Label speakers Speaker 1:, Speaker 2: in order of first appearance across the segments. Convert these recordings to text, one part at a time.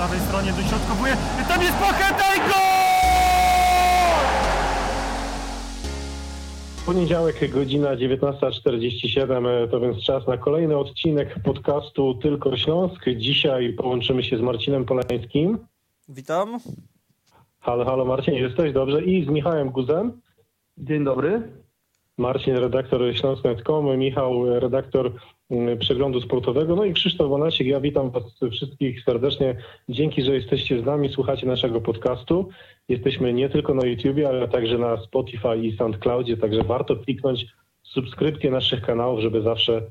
Speaker 1: prawej stronie dośrodkowuje. Tam jest Pacheta i gol!
Speaker 2: Poniedziałek, godzina 19.47, to więc czas na kolejny odcinek podcastu Tylko Śląsk. Dzisiaj połączymy się z Marcinem Polańskim.
Speaker 3: Witam.
Speaker 2: Halo, halo Marcin, jesteś dobrze? I z Michałem Guzem.
Speaker 4: Dzień dobry.
Speaker 2: Marcin, redaktor śląsk.com, Michał, redaktor przeglądu sportowego, no i Krzysztof Wanasik. Ja witam Was wszystkich serdecznie. Dzięki, że jesteście z nami, słuchacie naszego podcastu. Jesteśmy nie tylko na YouTubie, ale także na Spotify i SoundCloudzie, także warto kliknąć subskrypcję naszych kanałów, żeby zawsze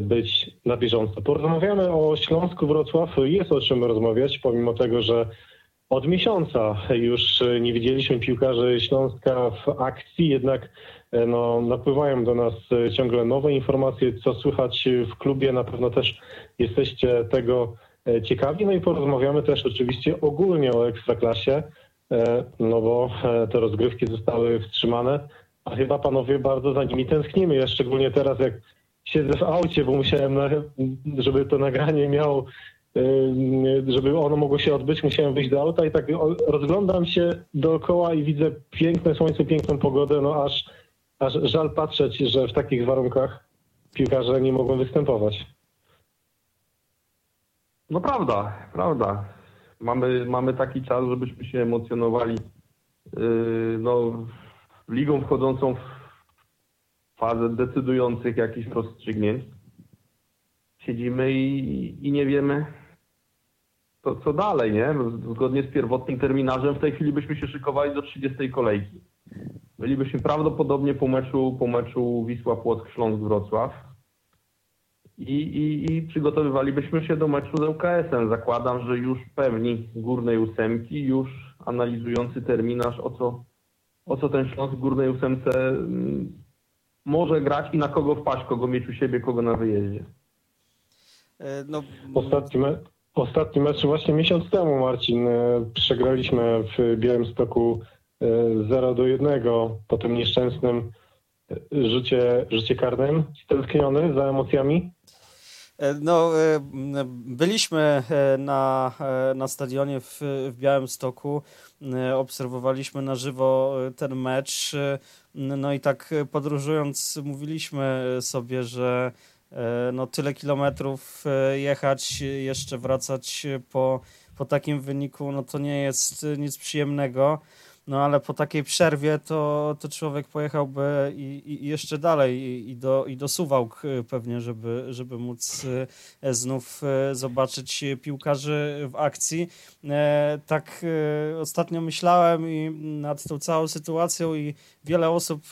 Speaker 2: być na bieżąco. Porozmawiamy o Śląsku Wrocław. Jest o czym rozmawiać, pomimo tego, że od miesiąca już nie widzieliśmy piłkarzy Śląska w akcji, jednak no, napływają do nas ciągle nowe informacje, co słychać w klubie. Na pewno też jesteście tego ciekawi. No i porozmawiamy też oczywiście ogólnie o Ekstraklasie, no bo te rozgrywki zostały wstrzymane, a chyba panowie bardzo za nimi tęsknimy. Ja szczególnie teraz, jak siedzę w aucie, bo musiałem, żeby to nagranie miało żeby ono mogło się odbyć, musiałem wyjść do auta i tak rozglądam się dookoła i widzę piękne słońce, piękną pogodę, no aż, aż żal patrzeć, że w takich warunkach piłkarze nie mogą występować.
Speaker 4: No prawda, prawda. Mamy, mamy taki czas, żebyśmy się emocjonowali yy, no, ligą wchodzącą w fazę decydujących jakichś rozstrzygnięć. Siedzimy i, i nie wiemy, to co dalej, nie? Zgodnie z pierwotnym terminarzem w tej chwili byśmy się szykowali do 30 kolejki. Bylibyśmy prawdopodobnie po meczu, po meczu Wisła Płock Śląsk Wrocław i, i, i przygotowywalibyśmy się do meczu z ŁKS-em. Zakładam, że już pewni górnej ósemki, już analizujący terminarz, o co, o co ten Śląsk w górnej ósemce mm, może grać i na kogo wpaść, kogo mieć u siebie, kogo na wyjeździe.
Speaker 2: No, ostatni, me ostatni mecz właśnie miesiąc temu, Marcin, przegraliśmy w Białymstoku 0 do 1 po tym nieszczęsnym rzucie, rzucie karnym. Stęskniony za emocjami?
Speaker 3: No, byliśmy na, na stadionie w, w Białymstoku, obserwowaliśmy na żywo ten mecz, no i tak podróżując mówiliśmy sobie, że no tyle kilometrów jechać, jeszcze wracać po, po takim wyniku, no to nie jest nic przyjemnego. No ale po takiej przerwie to, to człowiek pojechałby i, i jeszcze dalej i, i, do, i Suwałk pewnie, żeby, żeby móc znów zobaczyć piłkarzy w akcji. Tak ostatnio myślałem i nad tą całą sytuacją i wiele osób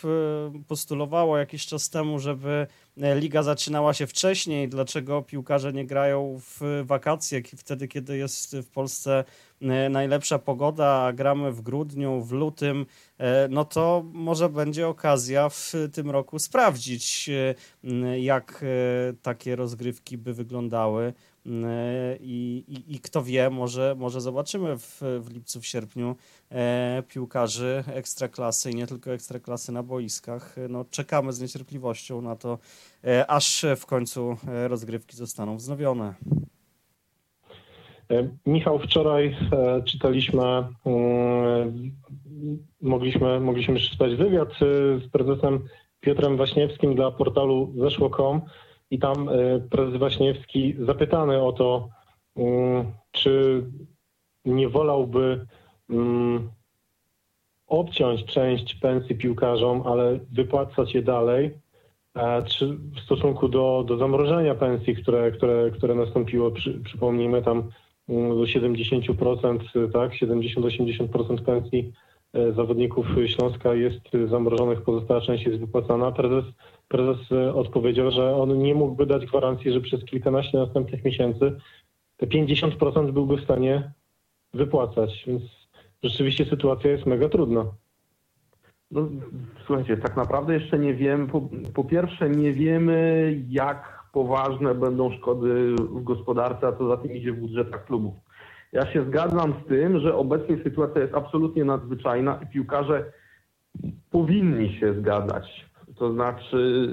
Speaker 3: postulowało jakiś czas temu, żeby liga zaczynała się wcześniej, dlaczego piłkarze nie grają w wakacje, wtedy kiedy jest w Polsce najlepsza pogoda, a gramy w grudniu, w lutym, no to może będzie okazja w tym roku sprawdzić, jak takie rozgrywki by wyglądały. I, i, I, kto wie, może, może zobaczymy w, w lipcu, w sierpniu e, piłkarzy ekstraklasy i nie tylko ekstraklasy na boiskach. No, czekamy z niecierpliwością na to, e, aż w końcu rozgrywki zostaną wznowione.
Speaker 2: Michał, wczoraj e, czytaliśmy, e, mogliśmy, mogliśmy przeczytać wywiad z prezesem Piotrem Waśniewskim dla portalu Zeszło.com i tam prezes Waśniewski zapytany o to, czy nie wolałby obciąć część pensji piłkarzom, ale wypłacać je dalej, czy w stosunku do, do zamrożenia pensji, które, które, które nastąpiło, przy, przypomnijmy tam do 70%, tak, 70-80% pensji zawodników Śląska jest zamrożonych, pozostała część jest wypłacana. Prezes, prezes odpowiedział, że on nie mógłby dać gwarancji, że przez kilkanaście następnych miesięcy te 50% byłby w stanie wypłacać, więc rzeczywiście sytuacja jest mega trudna.
Speaker 4: No, słuchajcie, tak naprawdę jeszcze nie wiem. Po, po, pierwsze, nie wiemy, jak poważne będą szkody w gospodarce, a co za tym idzie w budżetach klubów. Ja się zgadzam z tym, że obecnie sytuacja jest absolutnie nadzwyczajna i piłkarze powinni się zgadzać. To znaczy,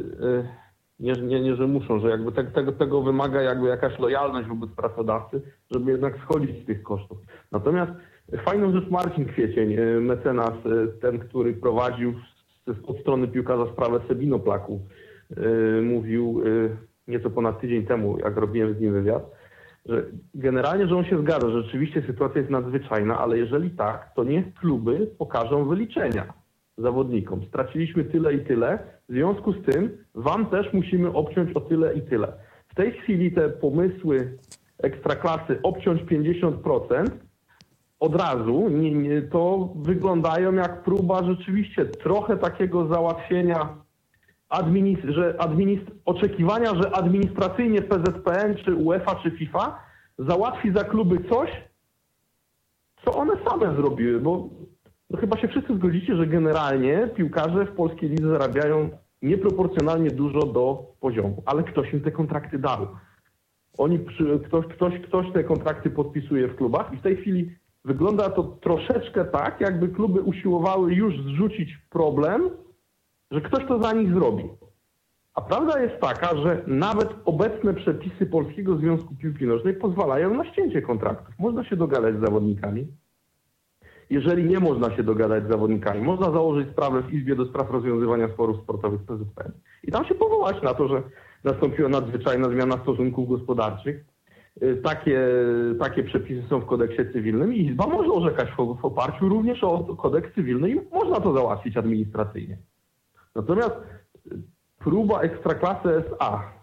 Speaker 4: Nie, nie, nie że muszą, że jakby te, tego, tego wymaga jakby jakaś lojalność wobec pracodawcy, żeby jednak schodzić z tych kosztów. Natomiast fajną rzecz Marcin Kwiecień, e, mecenas, e, ten, który prowadził od strony piłkarza sprawę Sebinoplaku, mówił nieco ponad tydzień temu, jak robiłem z nim wywiad, że generalnie, że on się zgadza, że rzeczywiście sytuacja jest nadzwyczajna, ale jeżeli tak, to niech kluby pokażą wyliczenia zawodnikom. Straciliśmy tyle i tyle, w związku z tym wam też musimy obciąć o tyle i tyle. W tej chwili te pomysły ekstraklasy obciąć 50% od razu, nie, nie, to wyglądają jak próba rzeczywiście trochę takiego załatwienia administ- że administ- oczekiwania, że administracyjnie PZPN, czy UEFA, czy FIFA załatwi za kluby coś, co one same zrobiły, bo no chyba się wszyscy zgodzicie, że generalnie piłkarze w polskiej lidze zarabiają nieproporcjonalnie dużo do poziomu, ale ktoś im te kontrakty dał. Oni, ktoś, ktoś, ktoś te kontrakty podpisuje w klubach i w tej chwili wygląda to troszeczkę tak, jakby kluby usiłowały już zrzucić problem, że ktoś to za nich zrobi. A prawda jest taka, że nawet obecne przepisy Polskiego Związku Piłki Nożnej pozwalają na ścięcie kontraktów. Można się dogadać z zawodnikami. Jeżeli nie można się dogadać z zawodnikami, można założyć sprawę w Izbie do Spraw Rozwiązywania Sporów Sportowych PZPN. I tam się powołać na to, że nastąpiła nadzwyczajna zmiana stosunków gospodarczych. Y, takie, takie przepisy są w kodeksie cywilnym i Izba może orzekać w, w oparciu również o kodeks cywilny i można to załatwić administracyjnie. Natomiast próba ekstraklasy SA,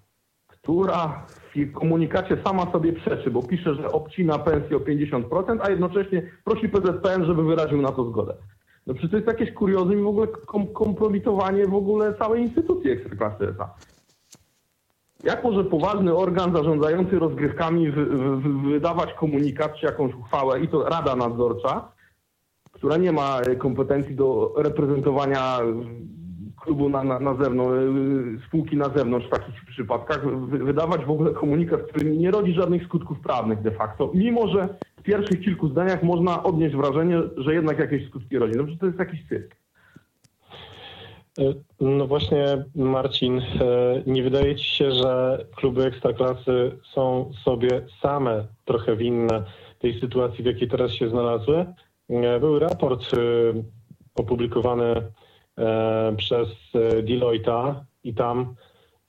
Speaker 4: która w komunikacie sama sobie przeczy, bo pisze, że obcina pensję o 50%, a jednocześnie prosi PZPN, żeby wyraził na to zgodę. No przecież to jest jakieś kuriozum i w ogóle kom kompromitowanie w ogóle całej instytucji ekstraklasy SA. Jak może poważny organ zarządzający rozgrywkami wydawać komunikat czy jakąś uchwałę, i to Rada Nadzorcza, która nie ma kompetencji do reprezentowania klubu na, na, na zewnątrz, y, spółki na zewnątrz w takich przypadkach, wydawać w ogóle komunikat, który nie rodzi żadnych skutków prawnych de facto, mimo że w pierwszych kilku zdaniach można odnieść wrażenie, że jednak jakieś skutki rodzi. No przecież to jest jakiś cyrk.
Speaker 2: E, no właśnie, Marcin, nie wydaje ci się, że kluby ekstraklasy są sobie same trochę winne tej sytuacji, w jakiej teraz się znalazły? Był raport opublikowany przez e, Deloitte'a i tam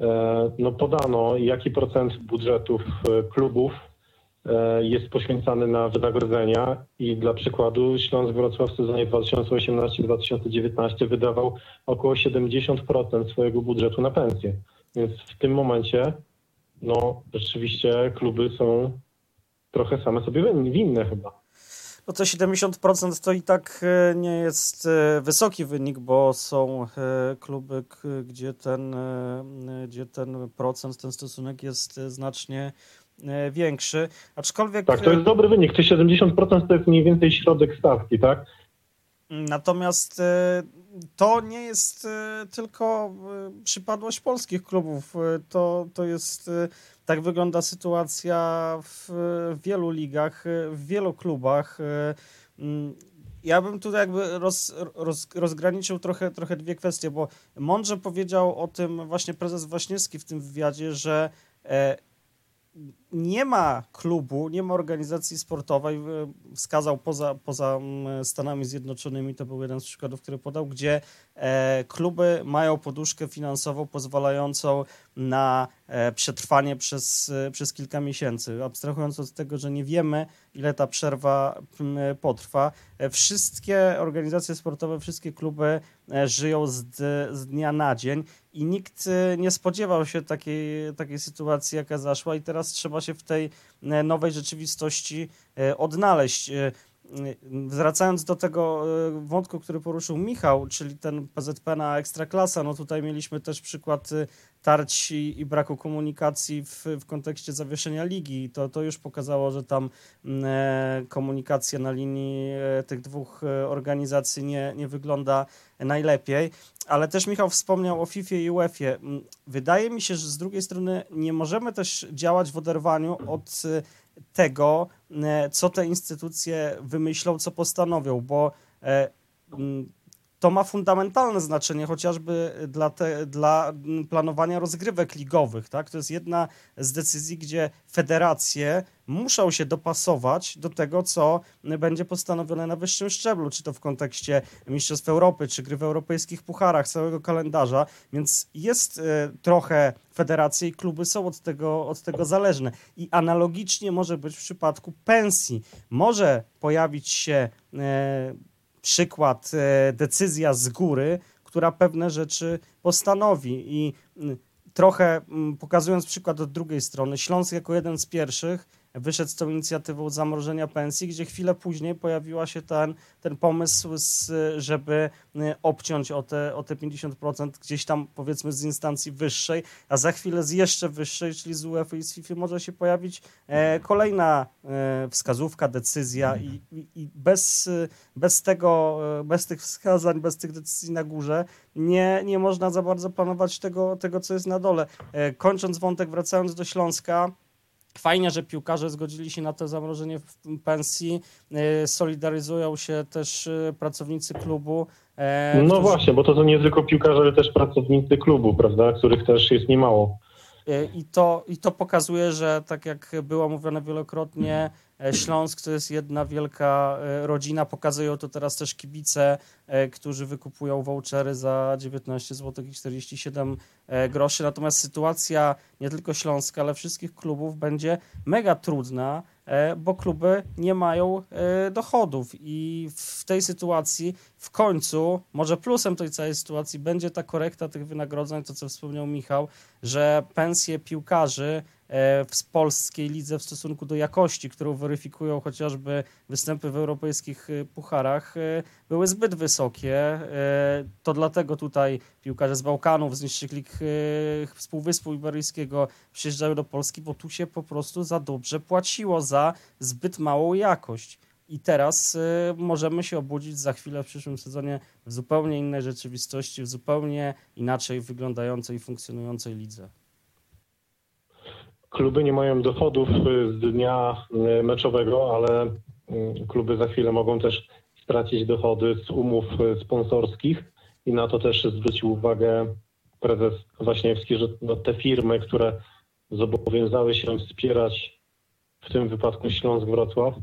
Speaker 2: e, no, podano, jaki procent budżetów klubów jest poświęcany na wynagrodzenia i dla przykładu Śląsk Wrocław w sezonie 2018-2019 wydawał około 70% swojego budżetu na pensje. Więc w tym momencie no rzeczywiście kluby są trochę same sobie winne chyba
Speaker 3: no to 70% to i tak e, nie jest e, wysoki wynik, bo są e, kluby, gdzie ten, gdzie ten procent, ten stosunek jest znacznie większy. Aczkolwiek.
Speaker 2: Tak, to jest dobry wynik. Te 70% to jest mniej więcej środek stawki, tak?
Speaker 3: Natomiast to nie jest tylko przypadłość polskich klubów. To, to jest tak wygląda sytuacja w wielu ligach, w wielu klubach. Mm, ja bym tutaj jakby roz, roz, rozgraniczył trochę, trochę dwie kwestie, bo mądrze powiedział o tym właśnie prezes Waśniewski w tym wywiadzie, że e, nie ma klubu, nie ma organizacji sportowej, wskazał poza, poza Stanami Zjednoczonymi, to był jeden z przykładów, który podał, gdzie e, kluby mają poduszkę finansową pozwalającą na e, przetrwanie przez, e, przez kilka miesięcy. Abstrahując od tego, że nie wiemy, ile ta przerwa potrwa, wszystkie organizacje sportowe, wszystkie kluby żyją z, z dnia na dzień i nikt nie spodziewał się takiej, takiej sytuacji, jaka zaszła i teraz trzeba się w tej e, nowej rzeczywistości e, odnaleźć. E, wracając do tego wątku, który poruszył Michał, czyli ten PZP na Ekstraklasa, no tutaj mieliśmy też przykład tarć i, i braku komunikacji w, w kontekście zawieszenia ligi. To, to już pokazało, że tam komunikacja na linii tych dwóch organizacji nie, nie wygląda najlepiej. Ale też Michał wspomniał o FIFA i UEFA. Mm, wydaje mi się, że z drugiej strony nie możemy też działać w oderwaniu od tego, co te instytucje wymyślą, co postanowią, bo mm, to ma fundamentalne znaczenie chociażby dla, te, dla planowania rozgrywek ligowych. Tak? To jest jedna z decyzji, gdzie federacje muszą się dopasować do tego, co będzie postanowione na wyższym szczeblu, czy to w kontekście Mistrzostw Europy, czy gry w europejskich pucharach, całego kalendarza, więc jest y, trochę federacje i kluby są od tego, od tego zależne. I analogicznie może być w przypadku pensji. Może pojawić się y, przykład, y, decyzja z góry, która pewne rzeczy postanowi. I trochę pokazując przykład od drugiej strony, Śląsk jako jeden z pierwszych wyszedł z tą inicjatywą zamrożenia pensji, gdzie chwilę później pojawiła się ten, ten pomysł, z, żeby y, obciąć o te, o te 50% gdzieś tam powiedzmy z instancji wyższej, a za chwilę z jeszcze wyższej, czyli z UEFA i z FIFA może się pojawić e, kolejna e, wskazówka, decyzja i, i, i, bez, bez tego, e, bez tych wskazań, bez tych decyzji na górze nie, nie można za bardzo planować tego, tego, co jest na dole. Kończąc wątek, wracając do Śląska, Fajnie, że piłkarze zgodzili się na to zamrożenie pensji. E, solidaryzują się też e, pracownicy klubu.
Speaker 2: E, no którzy... właśnie, bo to, to nie tylko piłkarze, ale też pracownicy klubu, prawda, których też jest niemało.
Speaker 3: I to, I to pokazuje, że tak jak było mówione wielokrotnie, Śląsk to jest jedna wielka e, rodzina. Pokazują to teraz też kibice, e, którzy wykupują vouchery za 19 zł i 47 groszy. Natomiast sytuacja nie tylko Śląska, ale wszystkich klubów będzie mega trudna, bo kluby nie mają dochodów i w tej sytuacji w końcu, może plusem tej całej sytuacji będzie ta korekta tych wynagrodzeń, to co wspomniał Michał, że pensje piłkarzy E, w polskiej lidze w stosunku do jakości, którą weryfikują chociażby występy w europejskich e, pucharach, e, były zbyt wysokie. To dlatego tutaj piłkarze z Bałkanów, z lig z Półwyspu Iberyjskiego przyjeżdżają do Polski, bo tu się po prostu za dobrze płaciło za zbyt małą jakość. I teraz możemy się obudzić za chwilę w przyszłym sezonie w zupełnie innej rzeczywistości, w zupełnie inaczej wyglądającej i funkcjonującej lidze.
Speaker 2: Kluby nie mają dochodów y, z dnia y, meczowego, ale y, kluby za chwilę mogą też stracić dochody z umów sponsorskich. I na to też zwrócił uwagę prezes Waśniewski, że no te firmy, które zobowiązały się wspierać w tym wypadku Śląsk Wrocław,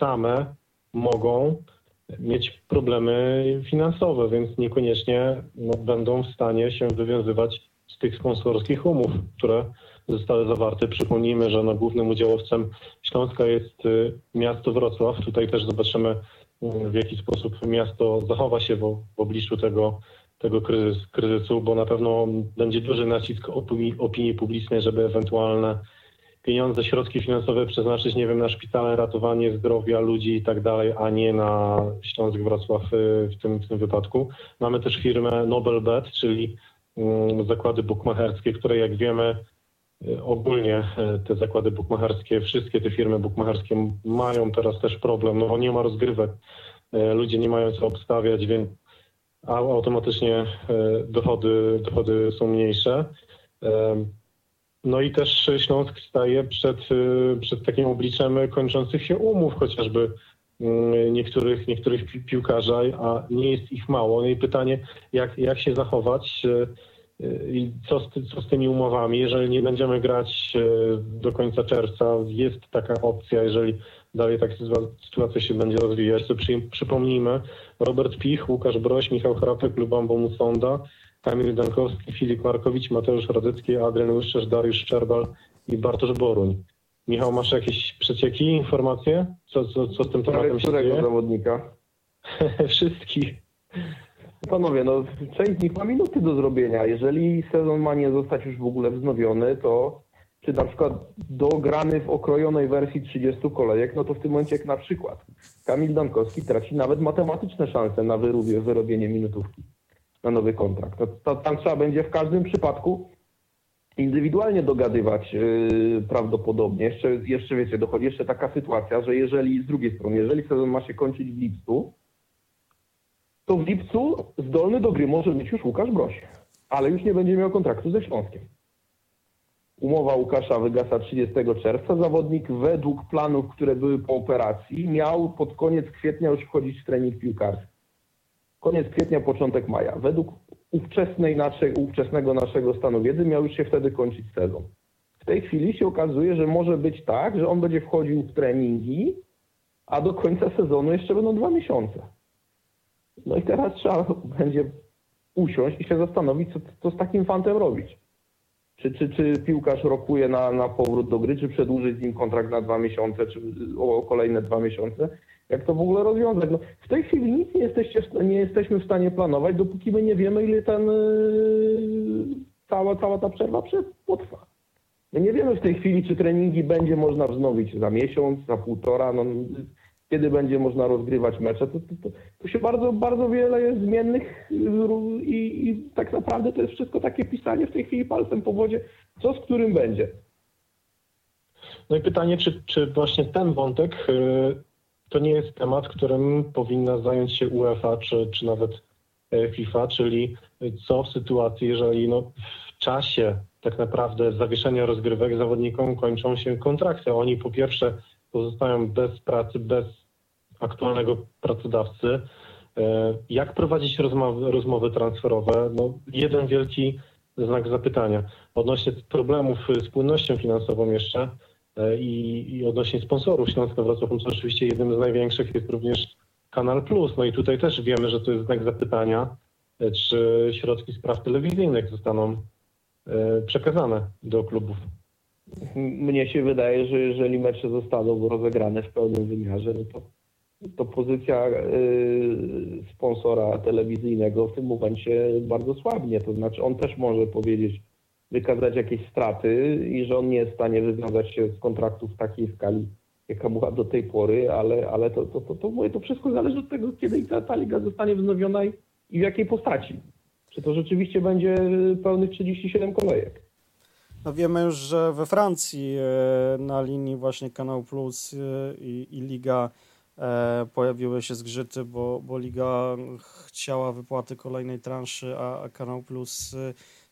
Speaker 2: same mogą mieć problemy finansowe, więc niekoniecznie no, będą w stanie się wywiązywać z tych sponsorskich umów, które zostały zawarte. Przypomnijmy, że no, głównym udziałowcem Śląska jest y, miasto Wrocław. Tutaj też zobaczymy, y, w jaki sposób miasto zachowa się w, w obliczu tego, tego kryzys, kryzysu, bo na pewno będzie duży nacisk opinii, opinii publicznej, żeby ewentualne pieniądze, środki finansowe przeznaczyć, nie wiem, na szpitale, ratowanie zdrowia ludzi i tak dalej, a nie na Śląsk Wrocław y, w tym, w tym wypadku. Mamy też firmę Nobelbet, czyli zakłady bukmacherskie, które jak wiemy ogólnie e, te zakłady bukmacherskie, wszystkie te firmy bukmacherskie mają teraz też problem, no nie ma rozgrywek, ludzie nie mają co obstawiać, więc automatycznie dochody, dochody są mniejsze. No i też Śląsk staje przed, przed takim obliczem kończących się umów chociażby mm, niektórych, niektórych piłkarzy, a nie jest ich mało. No i pytanie, jak, jak się zachować i co z, co z tymi umowami? Jeżeli nie będziemy grać do końca czerwca, jest taka opcja, jeżeli dalej taka sytuacja się będzie rozwijać, to przy, przypomnijmy, Robert Pich, Łukasz Broś, Michał Chrapek, Lubambo Musonda, Kamil Dankowski, Filip Markowicz, Mateusz Radycki, Adrian Łyszczerz, Dariusz Szczerbal i Bartosz Boruń. Michał, masz jakieś przecieki, informacje? Co, co, co z tym tematem się dzieje?
Speaker 4: zawodnika?
Speaker 2: Wszystkich.
Speaker 4: Panowie, no część z nich ma minuty do zrobienia. Jeżeli sezon ma nie zostać już w ogóle wznowiony, to czy na przykład dograny w okrojonej wersji 30 kolejek, no to w tym momencie jak na przykład Kamil Dankowski traci nawet matematyczne szanse na wyrobienie minutówki na nowy kontrakt. Tam trzeba będzie w każdym przypadku indywidualnie dogadywać yy, prawdopodobnie. Jeszcze, jeszcze wiecie, dochodzi jeszcze taka sytuacja, że jeżeli z drugiej strony, jeżeli sezon ma się kończyć w lipcu, to w lipcu zdolny do gry może być już Łukasz Broś, ale już nie będzie miał kontraktu ze Śląskiem. Umowa Łukasza wygasa 30 czerwca. Zawodnik według planów, które były po operacji, miał pod koniec kwietnia już wchodzić w trening piłkarski. Koniec kwietnia, początek maja. Według ówczesnej naszej, ówczesnego naszego stanu wiedzy miał już się wtedy kończyć sezon. W tej chwili się okazuje, że może być tak, że on będzie wchodził w treningi, a do końca sezonu jeszcze będą dwa miesiące. No i teraz trzeba będzie usiąść i się zastanowić, co, co z takim fantem robić. Czy, czy, czy piłkarz rokuje na, na powrót do gry, czy przedłużyć z nim kontrakt na dwa miesiące, czy o kolejne dwa miesiące. Jak to w ogóle rozwiązać? No, w tej chwili nic nie, jesteście, nie jesteśmy w stanie planować, dopóki my nie wiemy, ile ten, yy, cała, cała ta przerwa potrwa. My nie wiemy w tej chwili, czy treningi będzie można wznowić za miesiąc, za półtora, no, kiedy będzie można rozgrywać mecze. To, to, to, to się bardzo, bardzo wiele jest zmiennych i, i tak naprawdę to jest wszystko takie pisanie w tej chwili palcem po wodzie, co z którym będzie.
Speaker 2: No i pytanie, czy, czy właśnie ten wątek y, to nie jest temat, którym powinna zająć się UEFA czy, czy nawet y, FIFA, czyli co w sytuacji, jeżeli no, w czasie tak naprawdę zawieszenia rozgrywek zawodnikom kończą się kontrakty. Oni po pierwsze pozostają bez pracy, bez aktualnego pracodawcy. E, jak prowadzić rozmowy, rozmowy transferowe? No, jeden wielki znak zapytania. Odnośnie problemów z płynnością finansową jeszcze e, i, i odnośnie sponsorów Śląska Wrocław, to oczywiście jednym z największych jest również Kanal Plus. No i tutaj też wiemy, że to jest znak zapytania, e, czy środki spraw telewizyjnych zostaną przekazane do klubów.
Speaker 4: Mnie się wydaje, że jeżeli mecze zostaną rozegrane w pełnym wymiarze, no to to pozycja sponsora telewizyjnego w tym momencie bardzo słabnie. To znaczy on też może powiedzieć, wykazać jakieś straty i że on nie jest w stanie wywiązać się z kontraktów w takiej skali, jaka była do tej pory, ale, ale to, to, to, to, mówię, to wszystko zależy od tego, kiedy ta, ta liga zostanie wznowiona i, i w jakiej postaci. Czy to rzeczywiście będzie pełnych 37 kolejek.
Speaker 3: No wiemy już, że we Francji e, na linii właśnie Kanał Plus e, i, i Liga E, pojawiły się zgrzyty, bo, bo Liga chciała wypłaty kolejnej transzy, a, a Kanał Plus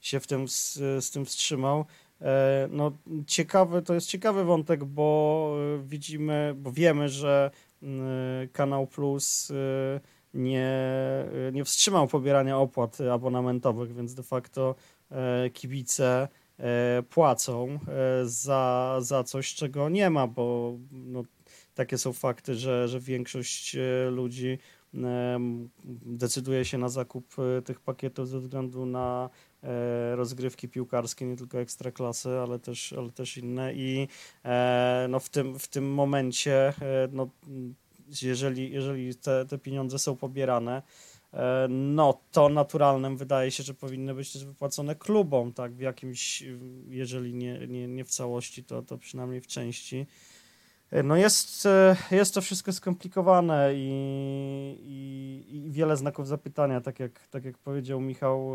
Speaker 3: się w tym, z, z tym wstrzymał. E, no, ciekawy, to jest ciekawy wątek, bo widzimy, bo wiemy, że Kanał Plus nie, nie wstrzymał pobierania opłat abonamentowych, więc de facto kibice płacą za, za coś, czego nie ma, bo no, takie są fakty, że, że większość e, ludzi decyduje się na zakup e, tych pakietów ze względu na e, rozgrywki piłkarskie, nie tylko ekstraklasy, ale też, ale też inne i no w, tym, w tym momencie no, jeżeli, jeżeli te, te pieniądze są pobierane, no to naturalnym wydaje się, że powinny być też wypłacone klubom, tak, w jakimś, jeżeli nie, nie, nie w całości, to, to przynajmniej w części. No jest, e, jest to wszystko skomplikowane i, i, i, wiele znaków zapytania, tak jak, tak jak powiedział Michał.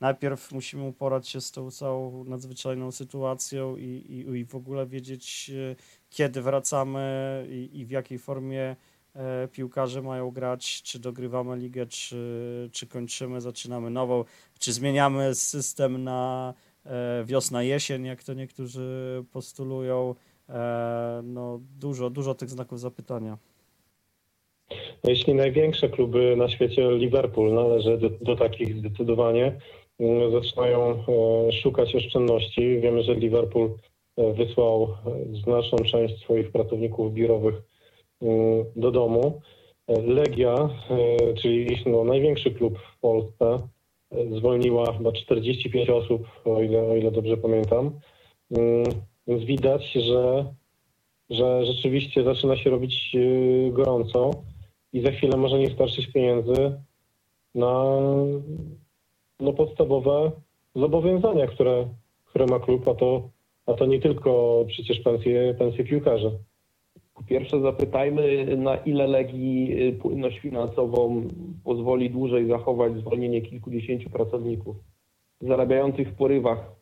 Speaker 3: E, najpierw musimy uporać się z tą całą nadzwyczajną sytuacją i, i, i w ogóle wiedzieć, e, kiedy wracamy i, i w jakiej formie piłkarze mają grać, czy dogrywamy ligę, czy, czy kończymy, zaczynamy nową, czy zmieniamy system na wiosna-jesień, jak to niektórzy postulują. E, no, dużo, dużo tych znaków zapytania.
Speaker 2: Jeśli największe kluby na świecie, Liverpool należy do, do takich zdecydowanie, zaczynają e, szukać oszczędności. Wiemy, że Liverpool e, wysłał znaczną część swoich pracowników biurowych mm, do domu. Legia, czyli no, największy klub w Polsce, zwolniła chyba 45 osób, o ile, o ile dobrze pamiętam. Mm, więc widać, że, że rzeczywiście zaczyna się robić gorąco i za chwilę może nie starczyć pieniędzy na no, podstawowe zobowiązania, które, które ma klub, a to, a to nie tylko przecież pensje, pensje piłkarzy.
Speaker 4: Po pierwsze zapytajmy, na ile Legii y, płynność finansową pozwoli dłużej zachować zwolnienie kilkudziesięciu pracowników zarabiających w porywach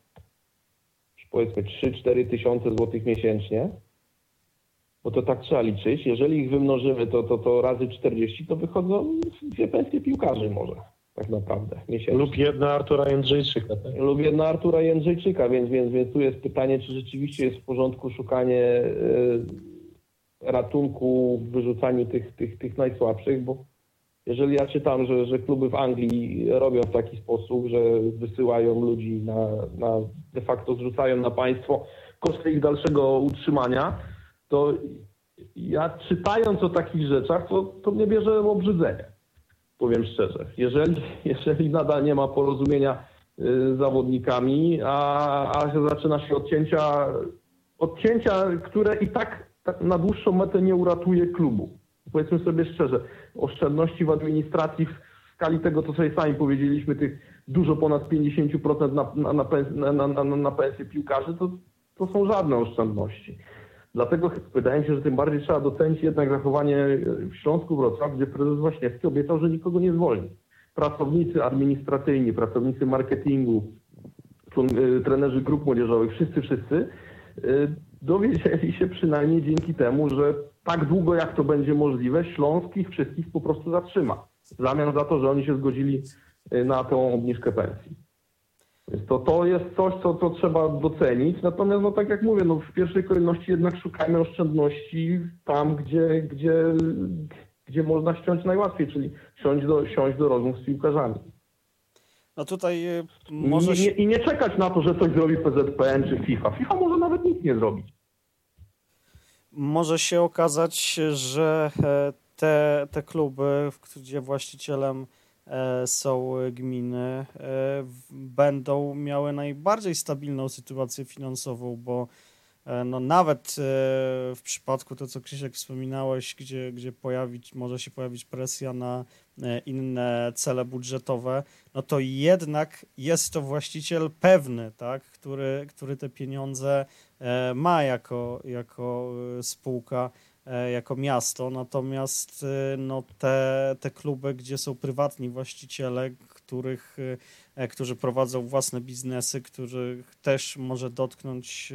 Speaker 4: powiedzmy 3-4 tysiące złotych miesięcznie, bo to tak trzeba liczyć. Jeżeli ich wymnożymy, to, to, to razy 40, to wychodzą dwie pensje piłkarzy może, tak naprawdę, miesięcznie.
Speaker 2: Lub jedna Artura Jędrzejczyka. Tak?
Speaker 4: Lub jedna Artura Jędrzejczyka, więc, więc, więc tu jest pytanie, czy rzeczywiście jest w porządku szukanie y, ratunku w wyrzucaniu tych, tych, tych najsłabszych, bo Jeżeli ja czytam, że, że kluby w Anglii robią w taki sposób, że wysyłają ludzi na, na de facto zrzucają na państwo koszty ich dalszego utrzymania, to ja czytając o takich rzeczach, to, to mnie bierze obrzydzenie. Powiem szczerze. Jeżeli, jeżeli nadal nie ma porozumienia y, z zawodnikami, a, a zaczyna się odcięcia, odcięcia, które i tak, na dłuższą metę nie uratuje klubu. Powiedzmy sobie szczerze, oszczędności w administracji w skali tego, co sobie sami powiedzieliśmy, tych dużo ponad 50% na, na, na, na, na, na pensję piłkarzy, to, to są żadne oszczędności. Dlatego wydaje mi się, że tym bardziej trzeba docenić jednak zachowanie w Śląsku Wrocław, gdzie prezes Waśniewski obiecał, że nikogo nie zwolni. Pracownicy administracyjni, pracownicy marketingu, y, trenerzy grup młodzieżowych, wszyscy, wszyscy y, dowiedzieli się przynajmniej dzięki temu, że tak długo jak to będzie możliwe, Śląsk ich wszystkich po prostu zatrzyma. W zamian za to, że oni się zgodzili na tą obniżkę pensji. Więc to, to jest coś, co, co trzeba docenić. Natomiast, no tak jak mówię, no w pierwszej kolejności jednak szukajmy oszczędności tam, gdzie, gdzie, gdzie można ściąć najłatwiej, czyli siąść do, siąść do rozmów z piłkarzami.
Speaker 3: No tutaj może...
Speaker 4: I nie, I nie czekać na to, że coś zrobi PZPN czy FIFA. FIFA może nawet nic nie zrobić.
Speaker 3: Może się okazać, że e, te, te kluby, gdzie właścicielem są gminy, e, będą miały najbardziej stabilną sytuację finansową, bo e, no nawet w przypadku to, co Krzysiek wspominałeś, gdzie, gdzie pojawić, może się pojawić presja na inne cele budżetowe, no to jednak jest to właściciel pewny, tak, który, który te pieniądze ma jako, jako spółka. E, jako miasto, natomiast e, no, te, te kluby, gdzie są prywatni właściciele, których, e, którzy prowadzą własne biznesy, których też może dotknąć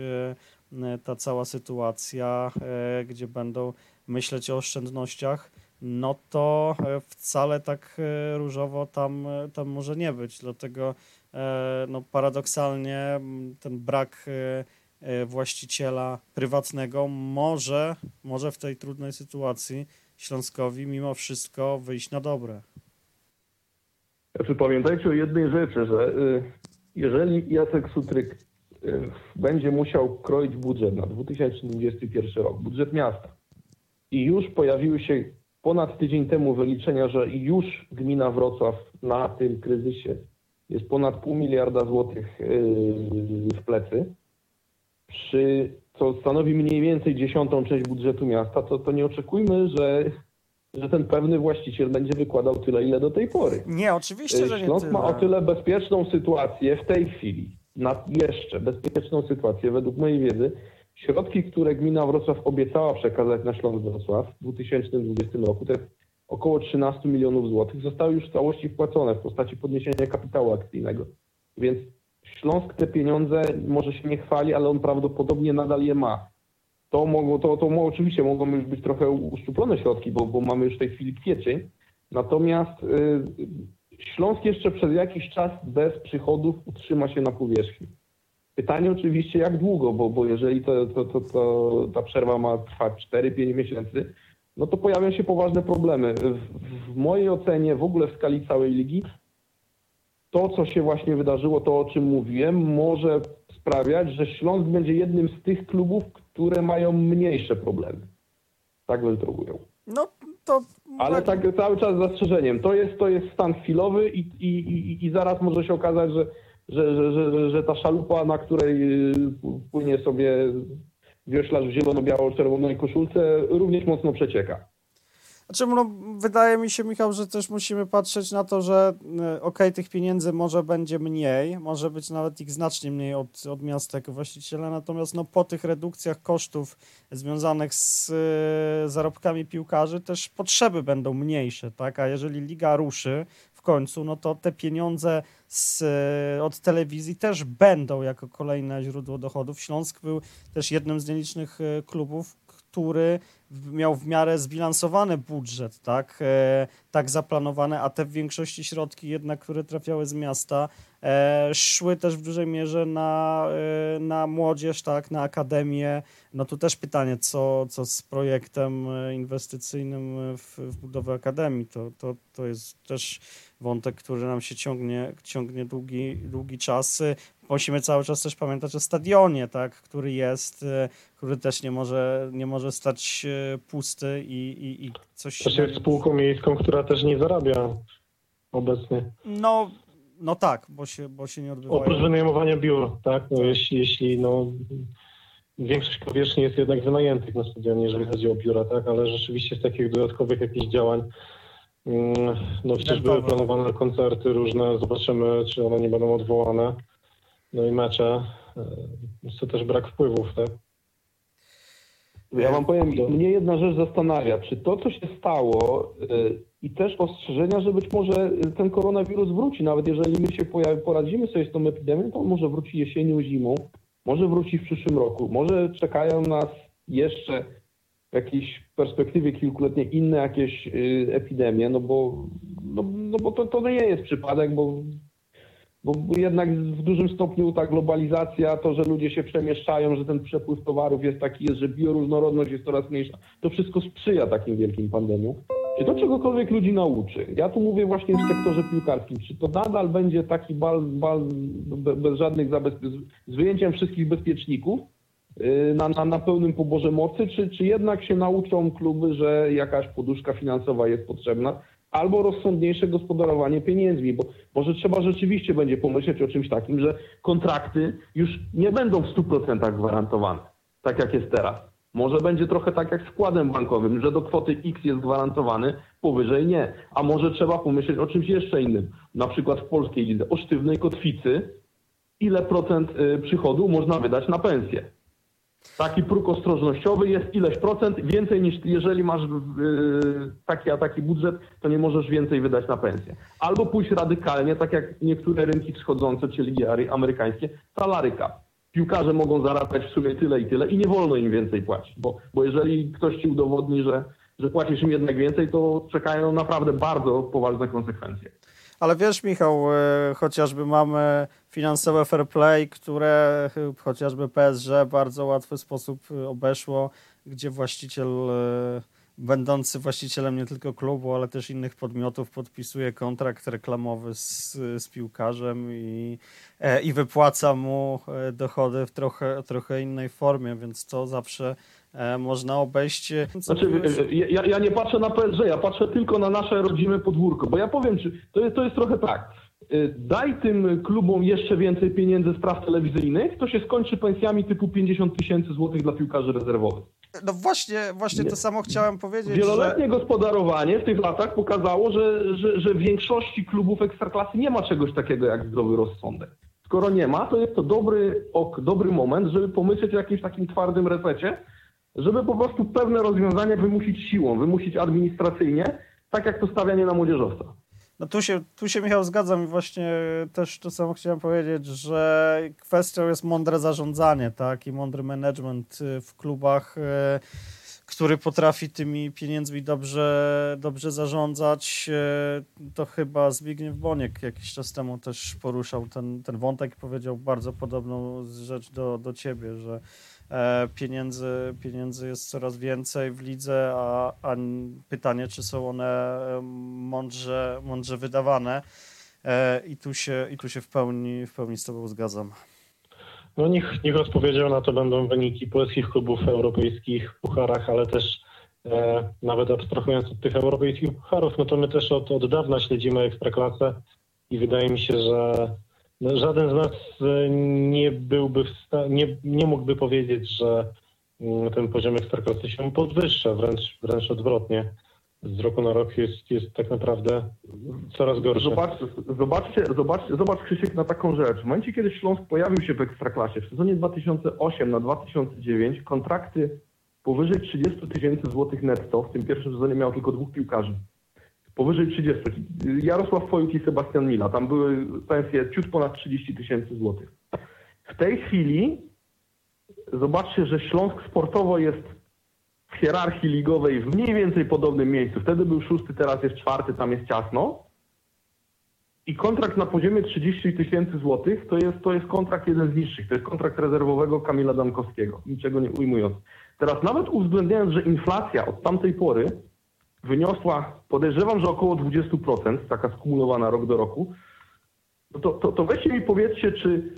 Speaker 3: ta cała sytuacja, gdzie będą myśleć o oszczędnościach, no to wcale tak różowo tam, tam może nie być. Dlatego no, paradoksalnie ten brak E, właściciela prywatnego może, może w tej trudnej sytuacji Śląskowi mimo wszystko wyjść na dobre.
Speaker 4: Znaczy pamiętajcie o jednej rzeczy, że y, jeżeli Jacek Sutryk y, będzie musiał kroić budżet na 2021 rok, budżet miasta i już pojawiły się ponad tydzień temu wyliczenia, że już gmina Wrocław na tym kryzysie jest ponad pół miliarda złotych y, w plecy, przy, co stanowi mniej więcej dziesiątą część budżetu miasta, to, to nie oczekujmy, że, że ten pewny właściciel będzie wykładał tyle, ile do tej pory.
Speaker 3: Nie, oczywiście, że nie
Speaker 4: Śląsk ma o tyle bezpieczną sytuację w tej chwili, na jeszcze bezpieczną sytuację, według mojej wiedzy, środki, które gmina Wrocław obiecała przekazać na Śląsk Wrocław w 2020 roku, to jest około 13 milionów złotych, zostały już w całości wpłacone w postaci podniesienia kapitału akcyjnego. Więc Śląsk te pieniądze może się nie chwali, ale on prawdopodobnie nadal je ma. To, mogło, to, to oczywiście mogą już być trochę uszczuplone środki, bo, bo mamy już w tej chwili kwiecień. Natomiast y, Śląsk jeszcze przez jakiś czas bez przychodów utrzyma się na powierzchni. Pytanie oczywiście jak długo, bo, bo jeżeli to, to, to, to ta przerwa ma trwać 4-5 miesięcy, no to pojawią się poważne problemy. W, w mojej ocenie w ogóle w skali całej ligi to, co się właśnie wydarzyło, to o czym mówiłem, może sprawiać, że Śląsk będzie jednym z tych klubów, które mają mniejsze problemy. Tak bym to ujął.
Speaker 3: No to.
Speaker 4: Ale tak cały czas z zastrzeżeniem. To jest, to jest stan chwilowy i, i, i, i zaraz może się okazać, że, że, że, że, że ta szalupa, na której płynie sobie wioślarz w zielono-biało-czerwonej koszulce, również mocno przecieka.
Speaker 3: Znaczy, no, wydaje mi się, Michał, że też musimy patrzeć na to, że e, ok, tych pieniędzy może będzie mniej, może być nawet ich znacznie mniej od, od miasta jako właściciela, natomiast no, po tych redukcjach kosztów związanych z y, zarobkami piłkarzy też potrzeby będą mniejsze, tak? A jeżeli liga ruszy w końcu, no to te pieniądze z, y, od telewizji też będą jako kolejne źródło dochodów. Śląsk był też jednym z nielicznych klubów, który miał w miarę zbilansowany budżet, tak, e, tak zaplanowany, a te w większości środki jednak, które trafiały z miasta, e, szły też w dużej mierze na, e, na młodzież, tak, na akademię. No tu też pytanie, co, co z projektem inwestycyjnym w, w budowę akademii, to, to, to jest też wątek, który nam się ciągnie, ciągnie długi, długi czas. Musimy cały czas też pamiętać o stadionie, tak, który jest, e, który też nie może, nie może stać e, pusty i, i, i coś
Speaker 2: Też jest spółką miejską, która też nie zarabia obecnie.
Speaker 3: No, no tak, bo się, bo się nie odbywają.
Speaker 2: Oprócz wynajmowania biur, tak? No jeśli, jeśli no, większość powierzchni jest jednak wynajętych na stadionie, jeżeli chodzi o biura, tak? Ale rzeczywiście z takich dodatkowych jakichś działań, mm, no przecież były planowane koncerty różne, zobaczymy, czy one nie będą odwołane. No i mecze, e, to też brak wpływów, tak?
Speaker 4: Ja wam powiem, mnie jedna rzecz zastanawia, czy to, co się stało y, i też ostrzeżenia, że być może ten koronawirus wróci, nawet jeżeli my się poradzimy sobie z tą epidemią, to on może wróci jesienią, zimą, może wróci w przyszłym roku, może czekają nas jeszcze w jakiejś perspektywie kilkuletniej inne jakieś y, epidemie, no bo, no, no bo to, to nie jest przypadek, bo bo jednak w dużym stopniu ta globalizacja, to, że ludzie się przemieszczają, że ten przepływ towarów jest taki, że bioróżnorodność jest coraz mniejsza, to wszystko sprzyja takim wielkim pandemiom. Czy to czegokolwiek ludzi nauczy? Ja tu mówię właśnie w sektorze piłkarskim. Czy to nadal będzie taki bal, bal be- bez żadnych zabezpieczeń, z wyjęciem wszystkich bezpieczników yy, na, na, na pełnym poborze mocy, czy, czy jednak się nauczą kluby, że jakaś poduszka finansowa jest potrzebna, albo rozsądniejsze gospodarowanie pieniędzmi, bo może trzeba rzeczywiście będzie pomyśleć o czymś takim, że kontrakty już nie będą w 100% gwarantowane, tak jak jest teraz. Może będzie trochę tak jak z wkładem bankowym, że do kwoty X jest gwarantowany, powyżej nie. A może trzeba pomyśleć o czymś jeszcze innym, na przykład w polskiej lidze, o sztywnej kotwicy, ile procent y, przychodu można wydać na pensję. Taki próg ostrożnościowy jest ileś procent, więcej niż jeżeli masz yy, taki a taki budżet, to nie możesz więcej wydać na pensję. Albo pójść radykalnie, tak jak niektóre rynki wschodzące, czyli amerykańskie, salary cap. Piłkarze mogą zarabiać w sumie tyle i tyle i nie wolno im więcej płacić, bo, bo jeżeli ktoś ci udowodni, że, że płacisz im jednak więcej, to czekają naprawdę bardzo poważne konsekwencje.
Speaker 3: Ale wiesz, Michał, e, chociażby mamy finansowe fair play, które chociażby PSG bardzo łatwy sposób e, obeszło, gdzie właściciel, e, będący właścicielem nie tylko klubu, ale też innych podmiotów, podpisuje kontrakt reklamowy z, z piłkarzem i, i wypłaca mu dochody w trochę, trochę innej formie, więc to zawsze można obejść.
Speaker 4: Znaczy, y, ja, ja nie patrzę na PSG, ja patrzę tylko na nasze rodzime podwórko, bo ja powiem, czy to jest, to jest trochę tak. Daj tym klubom jeszcze więcej pieniędzy z praw telewizyjnych, to się skończy pensjami typu 50 tysięcy złotych dla piłkarzy rezerwowych.
Speaker 3: No właśnie, właśnie to samo chciałem powiedzieć, że...
Speaker 4: Wieloletnie gospodarowanie w tych latach pokazało, że, że, że w większości klubów ekstraklasy nie ma czegoś takiego jak zdrowy rozsądek. Skoro nie ma, to jest to dobry, ok, dobry moment, żeby pomyśleć o jakimś takim twardym resecie, żeby po prostu pewne rozwiązania wymusić siłą, wymusić administracyjnie, tak jak to stawianie na młodzieżowca.
Speaker 3: No tu się, tu się Michał zgadzam i właśnie też to samo chciałem powiedzieć, że kwestią jest mądre zarządzanie, tak, i mądry management y, w klubach, y, który potrafi tymi pieniędzmi dobrze, dobrze zarządzać. Y, To chyba Zbigniew Boniek jakiś czas temu też poruszał ten, ten wątek i powiedział bardzo podobną rzecz do, do ciebie, że pieniędzy, pieniędzy jest coraz więcej w lidze, a, a pytanie, czy są one e, mądrze, mądrze wydawane. E, I tu się, i tu się w, pełni, w pełni z Tobą zgadzam.
Speaker 2: No niech, niech odpowiedzią na to będą wyniki polskich klubów w europejskich pucharach, ale też e, nawet abstrahując od tych europejskich pucharów, no to my też od, od dawna śledzimy Ekstraklasę i wydaje mi się, że no, żaden z nas e, nie byłby nie, nie mógłby powiedzieć, że mm, ten poziom Ekstraklasy się podwyższa, wręcz, wręcz odwrotnie. Z roku na rok jest, jest tak naprawdę coraz gorszy.
Speaker 4: Zobacz, zobaczcie, zobaczcie, zobacz Krzysiek na taką rzecz. W momencie, kiedy Śląsk pojawił się w Ekstraklasie w sezonie 2008 na 2009, kontrakty powyżej 30 tysięcy złotych netto, w tym pierwszym sezonie miał tylko dwóch piłkarzy. Powyżej 30. Jarosław Fojuk i Sebastian Mila. Tam były pensje ciut ponad 30 tysięcy złotych. W tej chwili zobaczcie, że Śląsk sportowo jest w hierarchii ligowej w mniej więcej podobnym miejscu. Wtedy był szósty, teraz jest czwarty, tam jest ciasno. I kontrakt na poziomie 30 tysięcy złotych to jest, to jest kontrakt jeden z niższych. To jest kontrakt rezerwowego Kamila Damkowskiego, niczego nie ujmując. Teraz nawet uwzględniając, że inflacja od tamtej pory wyniosła, podejrzewam, że około 20%, taka skumulowana rok do roku, no to, to, to weźcie mi powiedzcie, czy,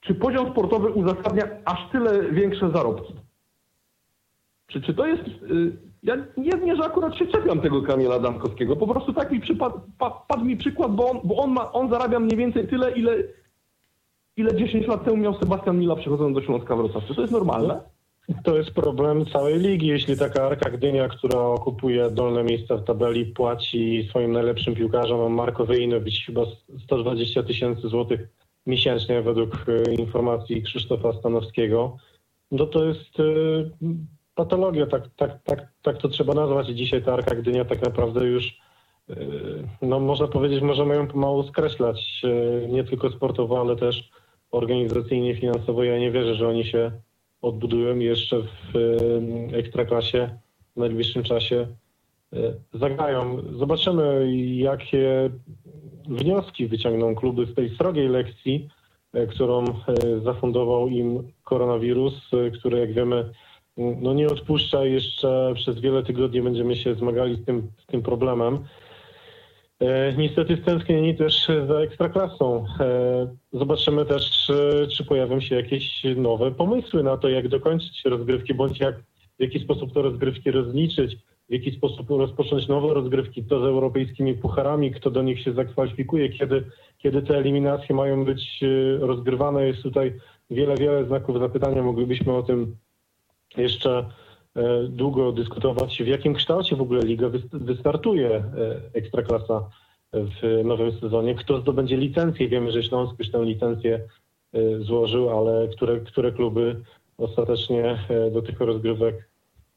Speaker 4: czy poziom sportowy uzasadnia aż tyle większe zarobki? Czy, czy to jest... y, Ja nie, nie, że akurat się czepiam tego Kamila Damkowskiego, po prostu tak mi przypadł pa, padł mi przykład, bo on, bo on, ma, on zarabia mniej więcej tyle, ile, ile 10 lat temu miał Sebastian Mila przechodząc do Śląska Wrocław. Czy to jest normalne?
Speaker 2: To jest problem całej ligi. Jeśli taka Arka Gdynia, która okupuje dolne miejsca w tabeli, płaci swoim najlepszym piłkarzom, Marko być chyba 120 tysięcy złotych miesięcznie według e, informacji Krzysztofa Stanowskiego, no to jest e, patologia, tak, tak, tak, tak to trzeba nazwać. Dzisiaj ta Arka Gdynia tak naprawdę już, e, no można powiedzieć, możemy ją pomału skreślać, nie tylko sportowo, ale też organizacyjnie, finansowo. Ja nie wierzę, że oni się odbudują jeszcze w Ekstraklasie w najbliższym czasie e, zagrają. Zobaczymy, jakie wnioski wyciągną kluby z tej srogiej lekcji, e, którą e, zafundował im koronawirus, który jak wiemy no nie odpuszcza jeszcze przez wiele tygodni będziemy się zmagali z tym, z tym problemem. E, Niestety stęsknieni też za ekstraklasą. E, Zobaczymy też, czy pojawią się jakieś nowe pomysły na to, jak dokończyć rozgrywki, bądź jak, w jaki sposób te rozgrywki rozliczyć, w jaki sposób rozpocząć nowe rozgrywki, to z europejskimi pucharami, kto do nich się zakwalifikuje, kiedy, kiedy te eliminacje mają być e, rozgrywane. Jest tutaj wiele, wiele znaków zapytania. Moglibyśmy o tym jeszcze długo dyskutować, w jakim kształcie w ogóle liga wys- wystartuje e, Ekstraklasa w nowym sezonie. Kto zdobędzie licencję? Wiemy, że Śląsk już tę licencję e, złożył, ale które, które kluby ostatecznie e, do tych rozgrywek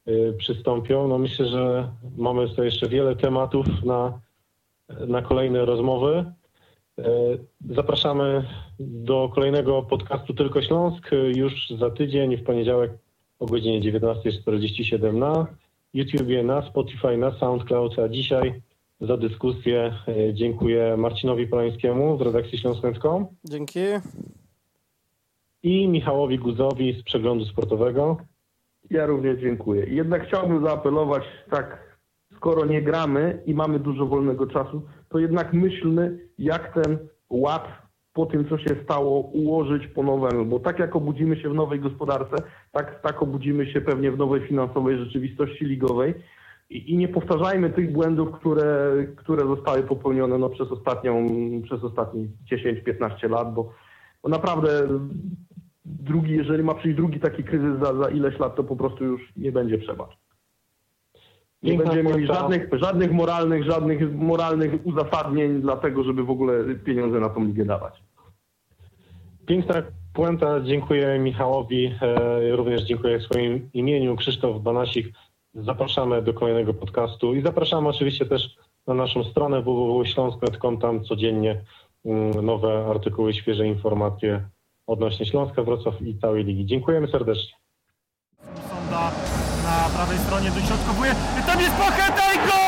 Speaker 2: e, przystąpią? No myślę, że mamy tutaj jeszcze wiele tematów na, na kolejne rozmowy. E, Zapraszamy do kolejnego podcastu Tylko Śląsk e, już za tydzień w poniedziałek o godzinie 19.47 na YouTubie, na Spotify, na SoundCloud, a dzisiaj za dyskusję e, dziękuję Marcinowi Polańskiemu z redakcji śląsk.com
Speaker 3: Dzięki.
Speaker 2: i Michałowi Guzowi z Przeglądu Sportowego.
Speaker 4: Ja również dziękuję. Jednak chciałbym zaapelować, tak, skoro nie gramy i mamy dużo wolnego czasu, to jednak myślmy, jak ten ład po tym, co się stało, ułożyć po nowemu. Bo tak jak obudzimy się w nowej gospodarce, tak, tak obudzimy się pewnie w nowej finansowej rzeczywistości ligowej. I, I nie powtarzajmy tych błędów, które, które zostały popełnione no, przez, ostatnią, przez ostatnie 10-15 lat, bo, bo naprawdę drugi, jeżeli ma przyjść drugi taki kryzys za, za ileś lat, to po prostu już nie będzie przebacz. Nie
Speaker 2: Piękna
Speaker 4: będziemy mieli żadnych, żadnych moralnych, żadnych moralnych uzasadnień dla tego, żeby w ogóle pieniądze na tą ligę dawać.
Speaker 2: Piękna puenta. Dziękuję Michałowi. E, Również dziękuję w swoim imieniu. Krzysztof Banasik. Zapraszamy do kolejnego podcastu i zapraszamy oczywiście też na naszą stronę www.śląsk.com. Tam codziennie mm, nowe artykuły, świeże informacje odnośnie Śląska, Wrocław i całej ligi. Dziękujemy serdecznie.
Speaker 1: Sonda na prawej stronie dośrodkowuje. Tam jest Pacheta i